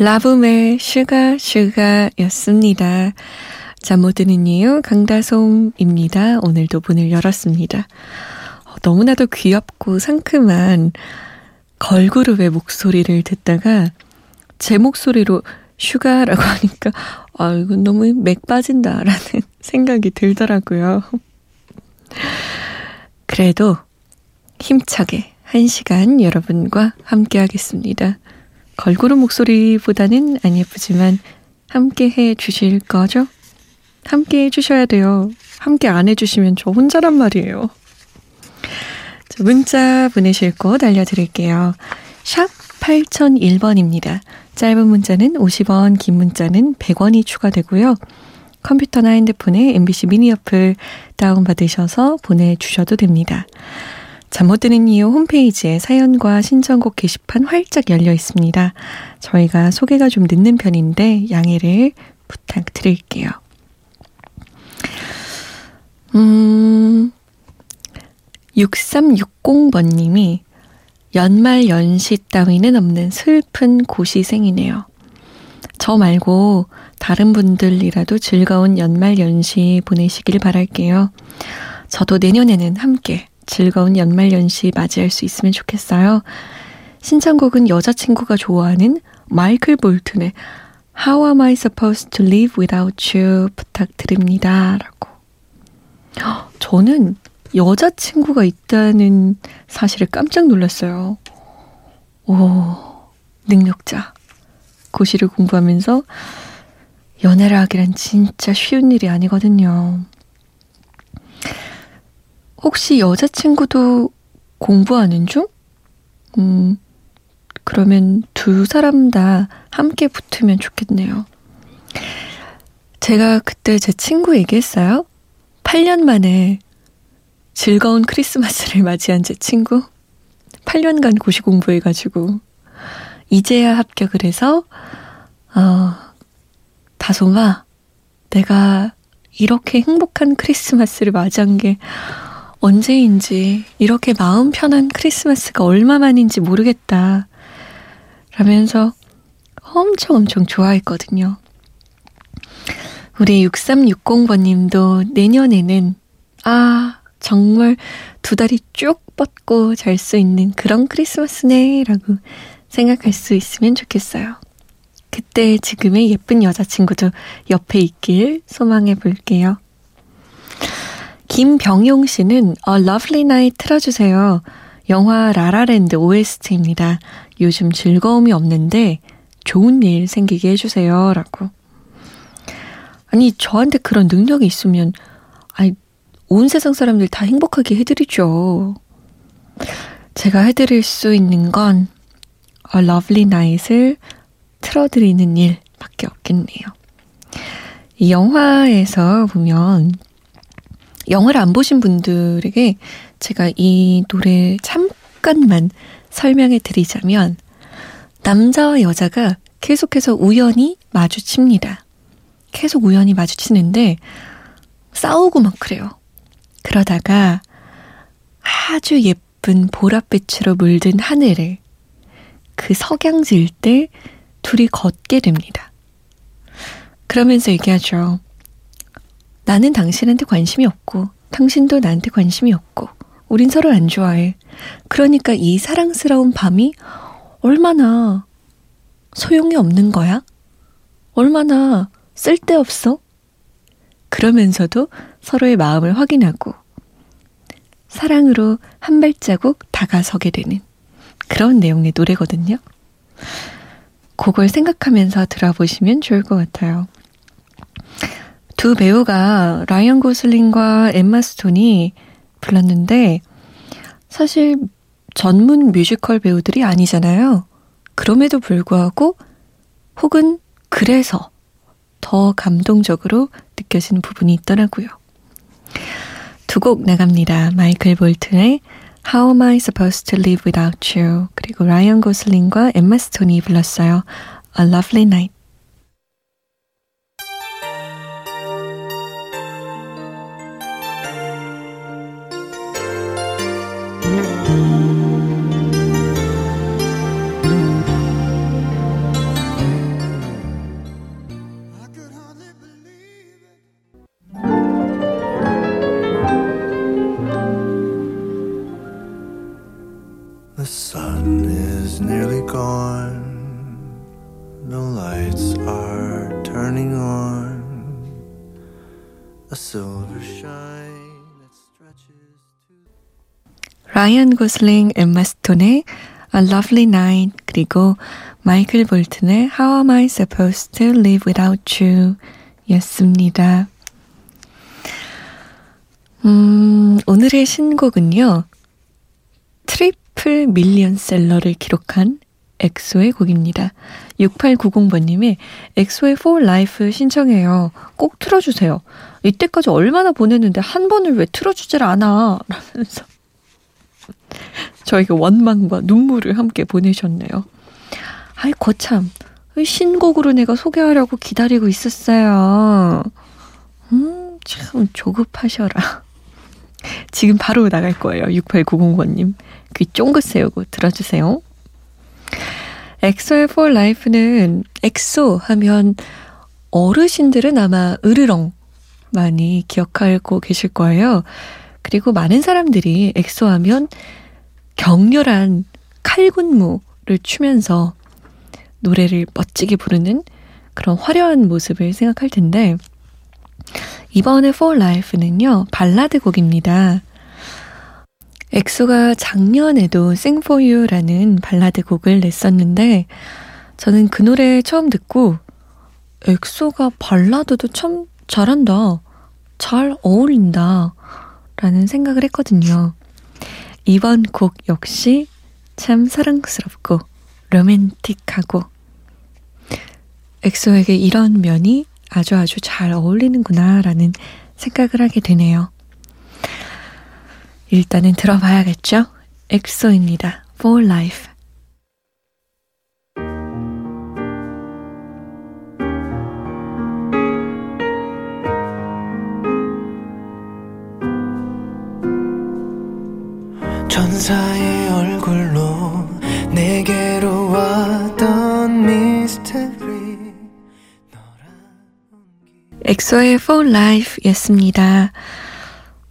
라붐의 Sugar Sugar였습니다. 잠 못 드는 이유 강다솜입니다. 오늘도 문을 열었습니다. 어, 너무나도 귀엽고 상큼한 걸그룹의 목소리를 듣다가 제 목소리로 Sugar라고 하니까 아 이건 너무 맥 빠진다라는 생각이 들더라고요. 그래도 힘차게 한 시간 여러분과 함께 하겠습니다. 걸그룹 목소리보다는 안 예쁘지만 함께 해 주실 거죠? 함께 해 주셔야 돼요. 함께 안 해주시면 저 혼자란 말이에요. 자, 문자 보내실 곳 알려드릴게요. 샵 8001번입니다. 짧은 문자는 50원, 긴 문자는 100원이 추가되고요. 컴퓨터나 핸드폰에 MBC 미니 어플 다운받으셔서 보내주셔도 됩니다. 잠 못 드는 이유 홈페이지에 사연과 신청곡 게시판 활짝 열려 있습니다. 저희가 소개가 좀 늦는 편인데 양해를 부탁드릴게요. 음, 6360번님이 연말 연시 따위는 없는 슬픈 고시생이네요. 저 말고 다른 분들이라도 즐거운 연말 연시 보내시길 바랄게요. 저도 내년에는 함께 즐거운 연말 연시 맞이할 수 있으면 좋겠어요. 신청곡은 여자친구가 좋아하는 마이클 볼튼의 How am I supposed to live without you 부탁드립니다. 라고. 저는 여자친구가 있다는 사실에 깜짝 놀랐어요. 오, 능력자. 고시를 공부하면서 연애를 하기란 진짜 쉬운 일이 아니거든요. 혹시 여자친구도 공부하는 중? 음, 그러면 두 사람 다 함께 붙으면 좋겠네요. 제가 그때 제 친구 얘기했어요. 8년 만에 즐거운 크리스마스를 맞이한 제 친구. 8년간 고시 공부해가지고, 이제야 합격을 해서, 어, 다솜아, 내가 이렇게 행복한 크리스마스를 맞이한 게 언제인지 이렇게 마음 편한 크리스마스가 얼마만인지 모르겠다. 라면서 엄청 엄청 좋아했거든요. 우리 6360번 님도 내년에는 아, 정말 두 다리 쭉 뻗고 잘 수 있는 그런 크리스마스네 라고 생각할 수 있으면 좋겠어요. 그때 지금의 예쁜 여자친구도 옆에 있길 소망해 볼게요. 김병용 씨는 A Lovely Night 틀어주세요. 영화 라라랜드 OST입니다. 요즘 즐거움이 없는데 좋은 일 생기게 해주세요. 라고. 아니, 저한테 그런 능력이 있으면, 아니, 온 세상 사람들 다 행복하게 해드리죠. 제가 해드릴 수 있는 건 A Lovely Night을 틀어드리는 일밖에 없겠네요. 이 영화에서 보면 영화를 안 보신 분들에게 제가 이 노래 잠깐만 설명해 드리자면 남자와 여자가 계속해서 우연히 마주칩니다. 계속 우연히 마주치는데 싸우고 막 그래요. 그러다가 아주 예쁜 보랏빛으로 물든 하늘을 그 석양질 때 둘이 걷게 됩니다. 그러면서 얘기하죠. 나는 당신한테 관심이 없고, 당신도 나한테 관심이 없고, 우린 서로 안 좋아해. 그러니까 이 사랑스러운 밤이 얼마나 소용이 없는 거야? 얼마나 쓸데없어? 그러면서도 서로의 마음을 확인하고 사랑으로 한 발자국 다가서게 되는 그런 내용의 노래거든요. 그걸 생각하면서 들어보시면 좋을 것 같아요. 두 배우가 라이언 고슬링과 엠마 스톤이 불렀는데 사실 전문 뮤지컬 배우들이 아니잖아요. 그럼에도 불구하고 혹은 그래서 더 감동적으로 느껴지는 부분이 있더라고요. 두 곡 나갑니다. 마이클 볼튼의 How Am I Supposed to Live Without You 그리고 라이언 고슬링과 엠마 스톤이 불렀어요. A Lovely Night 라이언 고슬링, 엠마 스톤의 A Lovely Night 그리고 마이클 볼튼의 How Am I Supposed to Live Without You 였습니다. 음, 오늘의 신곡은요. 트리플 밀리언셀러를 기록한 엑소의 곡입니다. 6890번님이 엑소의 For Life 신청해요. 꼭 틀어주세요. 이때까지 얼마나 보냈는데 한 번을 왜 틀어주질 않아? 라면서 저에게 원망과 눈물을 함께 보내셨네요. 아이 거참 신곡으로 내가 소개하려고 기다리고 있었어요. 음, 참 조급하셔라. 지금 바로 나갈 거예요. 6890번님. 귀 쫑긋 세우고 들어주세요. 엑소의 For Life는 엑소 하면 어르신들은 아마 으르렁 많이 기억하고 계실 거예요. 그리고 많은 사람들이 엑소 하면 격렬한 칼군무를 추면서 노래를 멋지게 부르는 그런 화려한 모습을 생각할 텐데 이번에 For Life는요 발라드 곡입니다. 엑소가 작년에도 Sing For You라는 발라드 곡을 냈었는데 저는 그 노래 처음 듣고 엑소가 발라드도 참 잘한다. 잘 어울린다. 라는 생각을 했거든요. 이번 곡 역시 참 사랑스럽고 로맨틱하고 엑소에게 이런 면이 아주 아주 잘 어울리는구나 라는 생각을 하게 되네요. 일단은 들어봐야겠죠? 엑소입니다. For Life. 천사의 얼굴로 내게로 왔던 미스터리 엑소의 For Life 였습니다.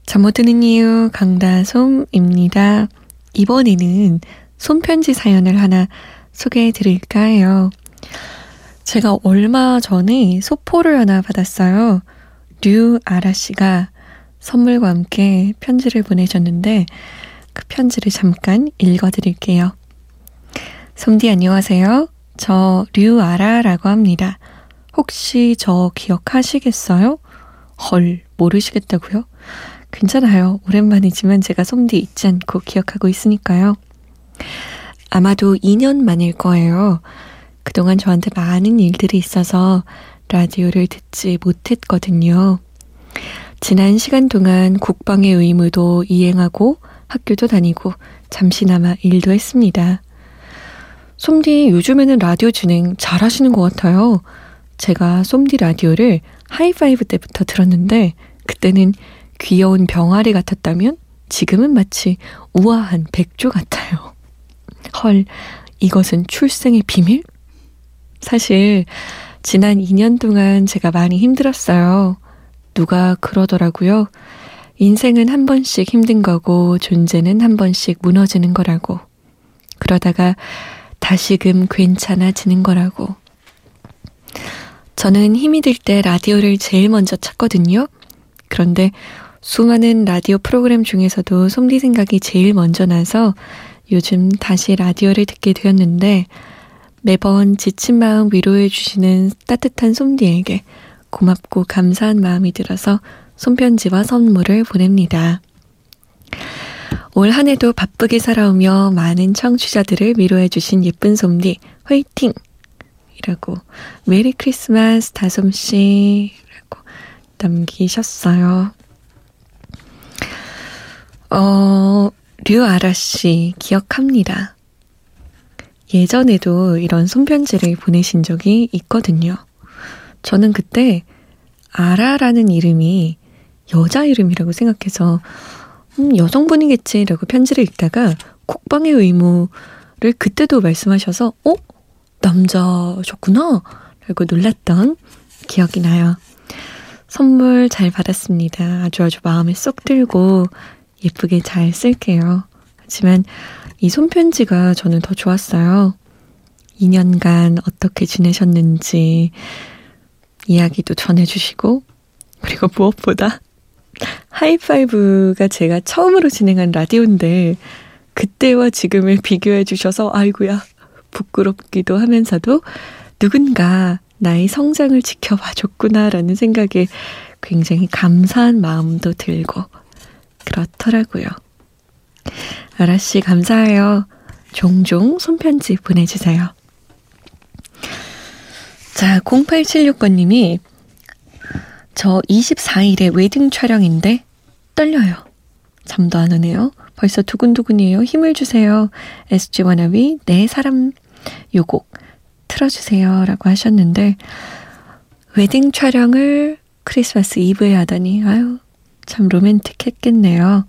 잠 못 드는 이유 강다솜입니다. 이번에는 손편지 사연을 하나 소개해 드릴까 해요. 제가 얼마 전에 소포를 하나 받았어요. 류 아라 씨가 선물과 함께 편지를 보내셨는데 그 편지를 잠깐 읽어드릴게요. 솜디 안녕하세요. 저 류아라라고 합니다. 혹시 저 기억하시겠어요? 헐, 모르시겠다고요? 괜찮아요. 오랜만이지만 제가 솜디 잊지 않고 기억하고 있으니까요. 아마도 2년 만일 거예요. 그동안 저한테 많은 일들이 있어서 라디오를 듣지 못했거든요. 지난 시간 동안 국방의 의무도 이행하고 학교도 다니고 잠시나마 일도 했습니다. 솜디 요즘에는 라디오 진행 잘 하시는 것 같아요. 제가 솜디 라디오를 하이파이브 때부터 들었는데 그때는 귀여운 병아리 같았다면 지금은 마치 우아한 백조 같아요. 헐, 이것은 출생의 비밀? 사실 지난 2년 동안 제가 많이 힘들었어요. 누가 그러더라고요. 인생은 한 번씩 힘든 거고 존재는 한 번씩 무너지는 거라고. 그러다가 다시금 괜찮아지는 거라고. 저는 힘이 들 때 라디오를 제일 먼저 찾거든요. 그런데 수많은 라디오 프로그램 중에서도 솜디 생각이 제일 먼저 나서 요즘 다시 라디오를 듣게 되었는데 매번 지친 마음 위로해 주시는 따뜻한 솜디에게 고맙고 감사한 마음이 들어서 손편지와 선물을 보냅니다. 올 한 해도 바쁘게 살아오며 많은 청취자들을 위로해주신 예쁜 솜디, 화이팅! 이라고, 메리 크리스마스 다솜씨, 라고 남기셨어요. 어, 류아라 씨, 기억합니다. 예전에도 이런 손편지를 보내신 적이 있거든요. 저는 그때 아라라는 이름이 여자 이름이라고 생각해서 음, 여성분이겠지라고 편지를 읽다가 국방의 의무를 그때도 말씀하셔서 어? 남자셨구나? 라고 놀랐던 기억이 나요. 선물 잘 받았습니다. 아주 아주 마음에 쏙 들고 예쁘게 잘 쓸게요. 하지만 이 손편지가 저는 더 좋았어요. 2년간 어떻게 지내셨는지 이야기도 전해주시고, 그리고 무엇보다 하이파이브가 제가 처음으로 진행한 라디오인데, 그때와 지금을 비교해 주셔서, 아이구야 부끄럽기도 하면서도 누군가 나의 성장을 지켜봐 줬구나라는 생각에 굉장히 감사한 마음도 들고, 그렇더라고요. 아라씨, 감사해요. 종종 손편지 보내주세요. 자, 0876번님이 저 24일에 웨딩 촬영인데 떨려요. 잠도 안 오네요. 벌써 두근두근이에요. 힘을 주세요. SG 워너비 내 사람 요곡 틀어주세요. 라고 하셨는데 웨딩 촬영을 크리스마스 이브에 하다니 아유 참 로맨틱했겠네요.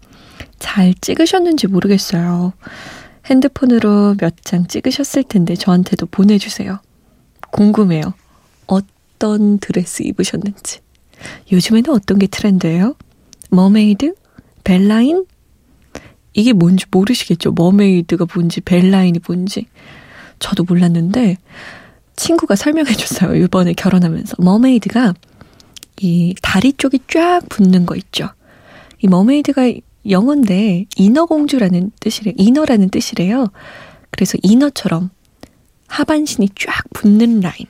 잘 찍으셨는지 모르겠어요. 핸드폰으로 몇 장 찍으셨을 텐데 저한테도 보내주세요. 궁금해요. 어떤 드레스 입으셨는지. 요즘에는 어떤 게 트렌드예요? Mermaid? Bell line? 이게 뭔지 모르시겠죠? Mermaid가 뭔지, bell line이 뭔지. 저도 몰랐는데, 친구가 설명해 줬어요. 이번에 결혼하면서. Mermaid가 이 다리 쪽이 쫙 붙는 거 있죠. 이 mermaid가 영어인데 인어공주라는 뜻이래. 인어라는 뜻이래요. 그래서 인어처럼 하반신이 쫙 붙는 라인.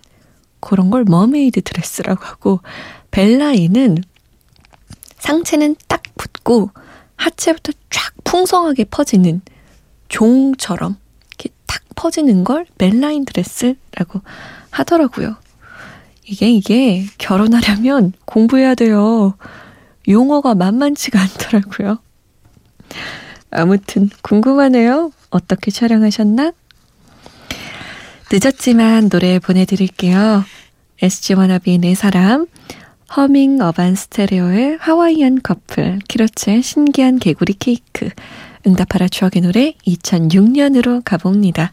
그런 걸 mermaid 드레스라고 하고 bell line은 상체는 딱 붙고 하체부터 쫙 풍성하게 퍼지는 종처럼 이렇게 탁 퍼지는 걸 bell line 드레스라고 하더라고요. 이게 이게 결혼하려면 공부해야 돼요. 용어가 만만치가 않더라고요. 아무튼 궁금하네요. 어떻게 촬영하셨나? 늦었지만 노래 보내드릴게요. SG 워너비 네 사람, 허밍 어반 스테레오의 하와이안 커플, 키로츠의 신기한 개구리 케이크, 응답하라 추억의 노래 2006년으로 가봅니다.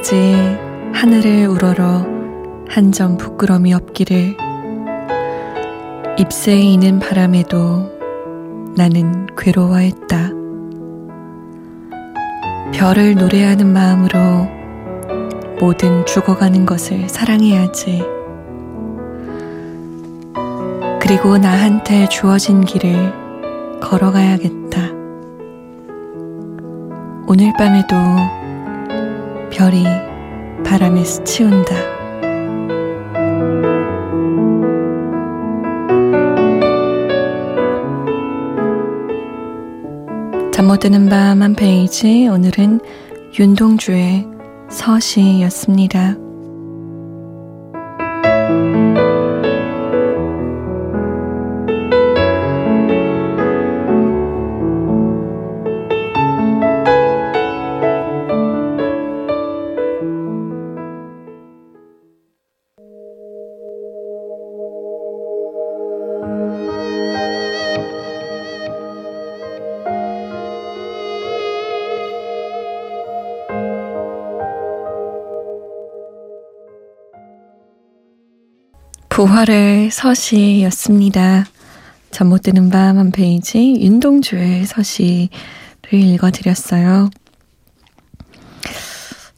날까지 하늘을 우러러 한 점 부끄럼이 없기를 잎새에 이는 바람에도 나는 괴로워했다. 별을 노래하는 마음으로 모든 죽어가는 것을 사랑해야지. 그리고 나한테 주어진 길을 걸어가야겠다. 오늘 밤에도 별이 바람에 스치운다. 잠 못 드는 밤 한 페이지 오늘은 윤동주의 서시였습니다. 부활의 서시였습니다. 잠 못 드는 밤 한 페이지 윤동주의 서시를 읽어드렸어요.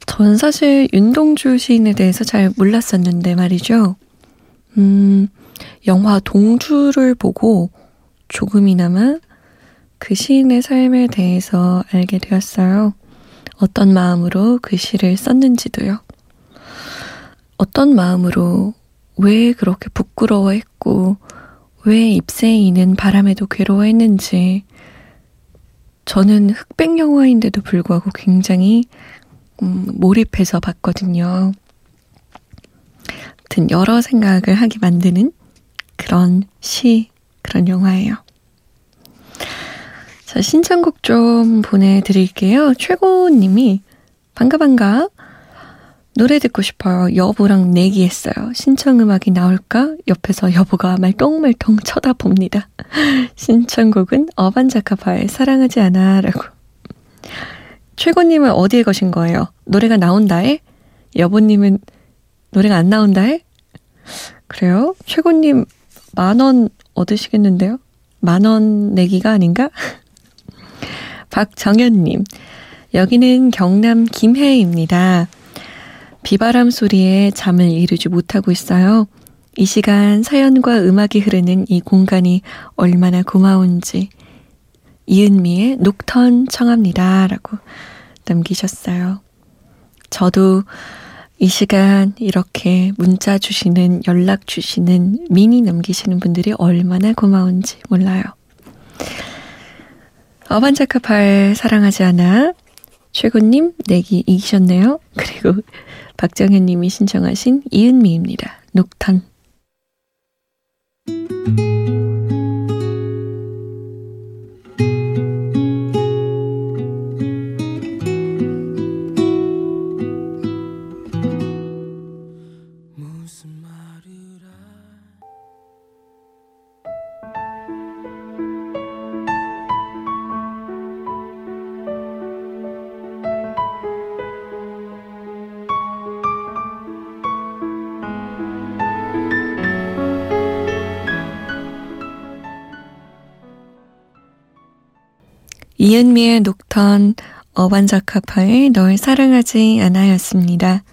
전 사실 윤동주 시인에 대해서 잘 몰랐었는데 말이죠. 음, 영화 동주를 보고 조금이나마 그 시인의 삶에 대해서 알게 되었어요. 어떤 마음으로 그 시를 썼는지도요. 어떤 마음으로 왜 그렇게 부끄러워했고, 왜 잎새에 이는 바람에도 괴로워했는지, 저는 흑백 영화인데도 불구하고 굉장히 음, 몰입해서 봤거든요. 아무튼 여러 생각을 하게 만드는 그런 시, 그런 영화예요. 자, 신청곡 좀 보내드릴게요. 최고님이 반가 반가 노래 듣고 싶어요. 여보랑 내기했어요. 신청음악이 나올까? 옆에서 여보가 말똥말똥 쳐다봅니다. 신청곡은 어반자카파의 사랑하지 않아 라고. 최고님은 어디에 거신 거예요? 노래가 나온다에? 여보님은 노래가 안 나온다에? 그래요? 최고님 만 원 얻으시겠는데요? 만 원 내기가 아닌가? 박정현님, 여기는 경남 김해입니다. 비바람 소리에 잠을 이루지 못하고 있어요. 이 시간 사연과 음악이 흐르는 이 공간이 얼마나 고마운지 이은미의 녹턴 청합니다. 라고 남기셨어요. 저도 이 시간 이렇게 문자 주시는, 연락 주시는, 미니 남기시는 분들이 얼마나 고마운지 몰라요. 어반자카팔 사랑하지 않아. 최고님, 내기 이기셨네요. 그리고 박정현 님이 신청하신 이은미입니다. 녹턴. 이은미의 녹턴 어반자카파의 널 사랑하지 않아였습니다.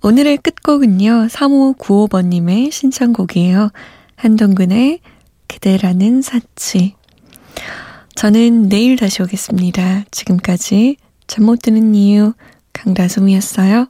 오늘의 끝곡은요, 3595번님의 신청곡이에요. 한동근의 그대라는 사치. 저는 내일 다시 오겠습니다. 지금까지 잠 못 드는 이유 강다솜이었어요.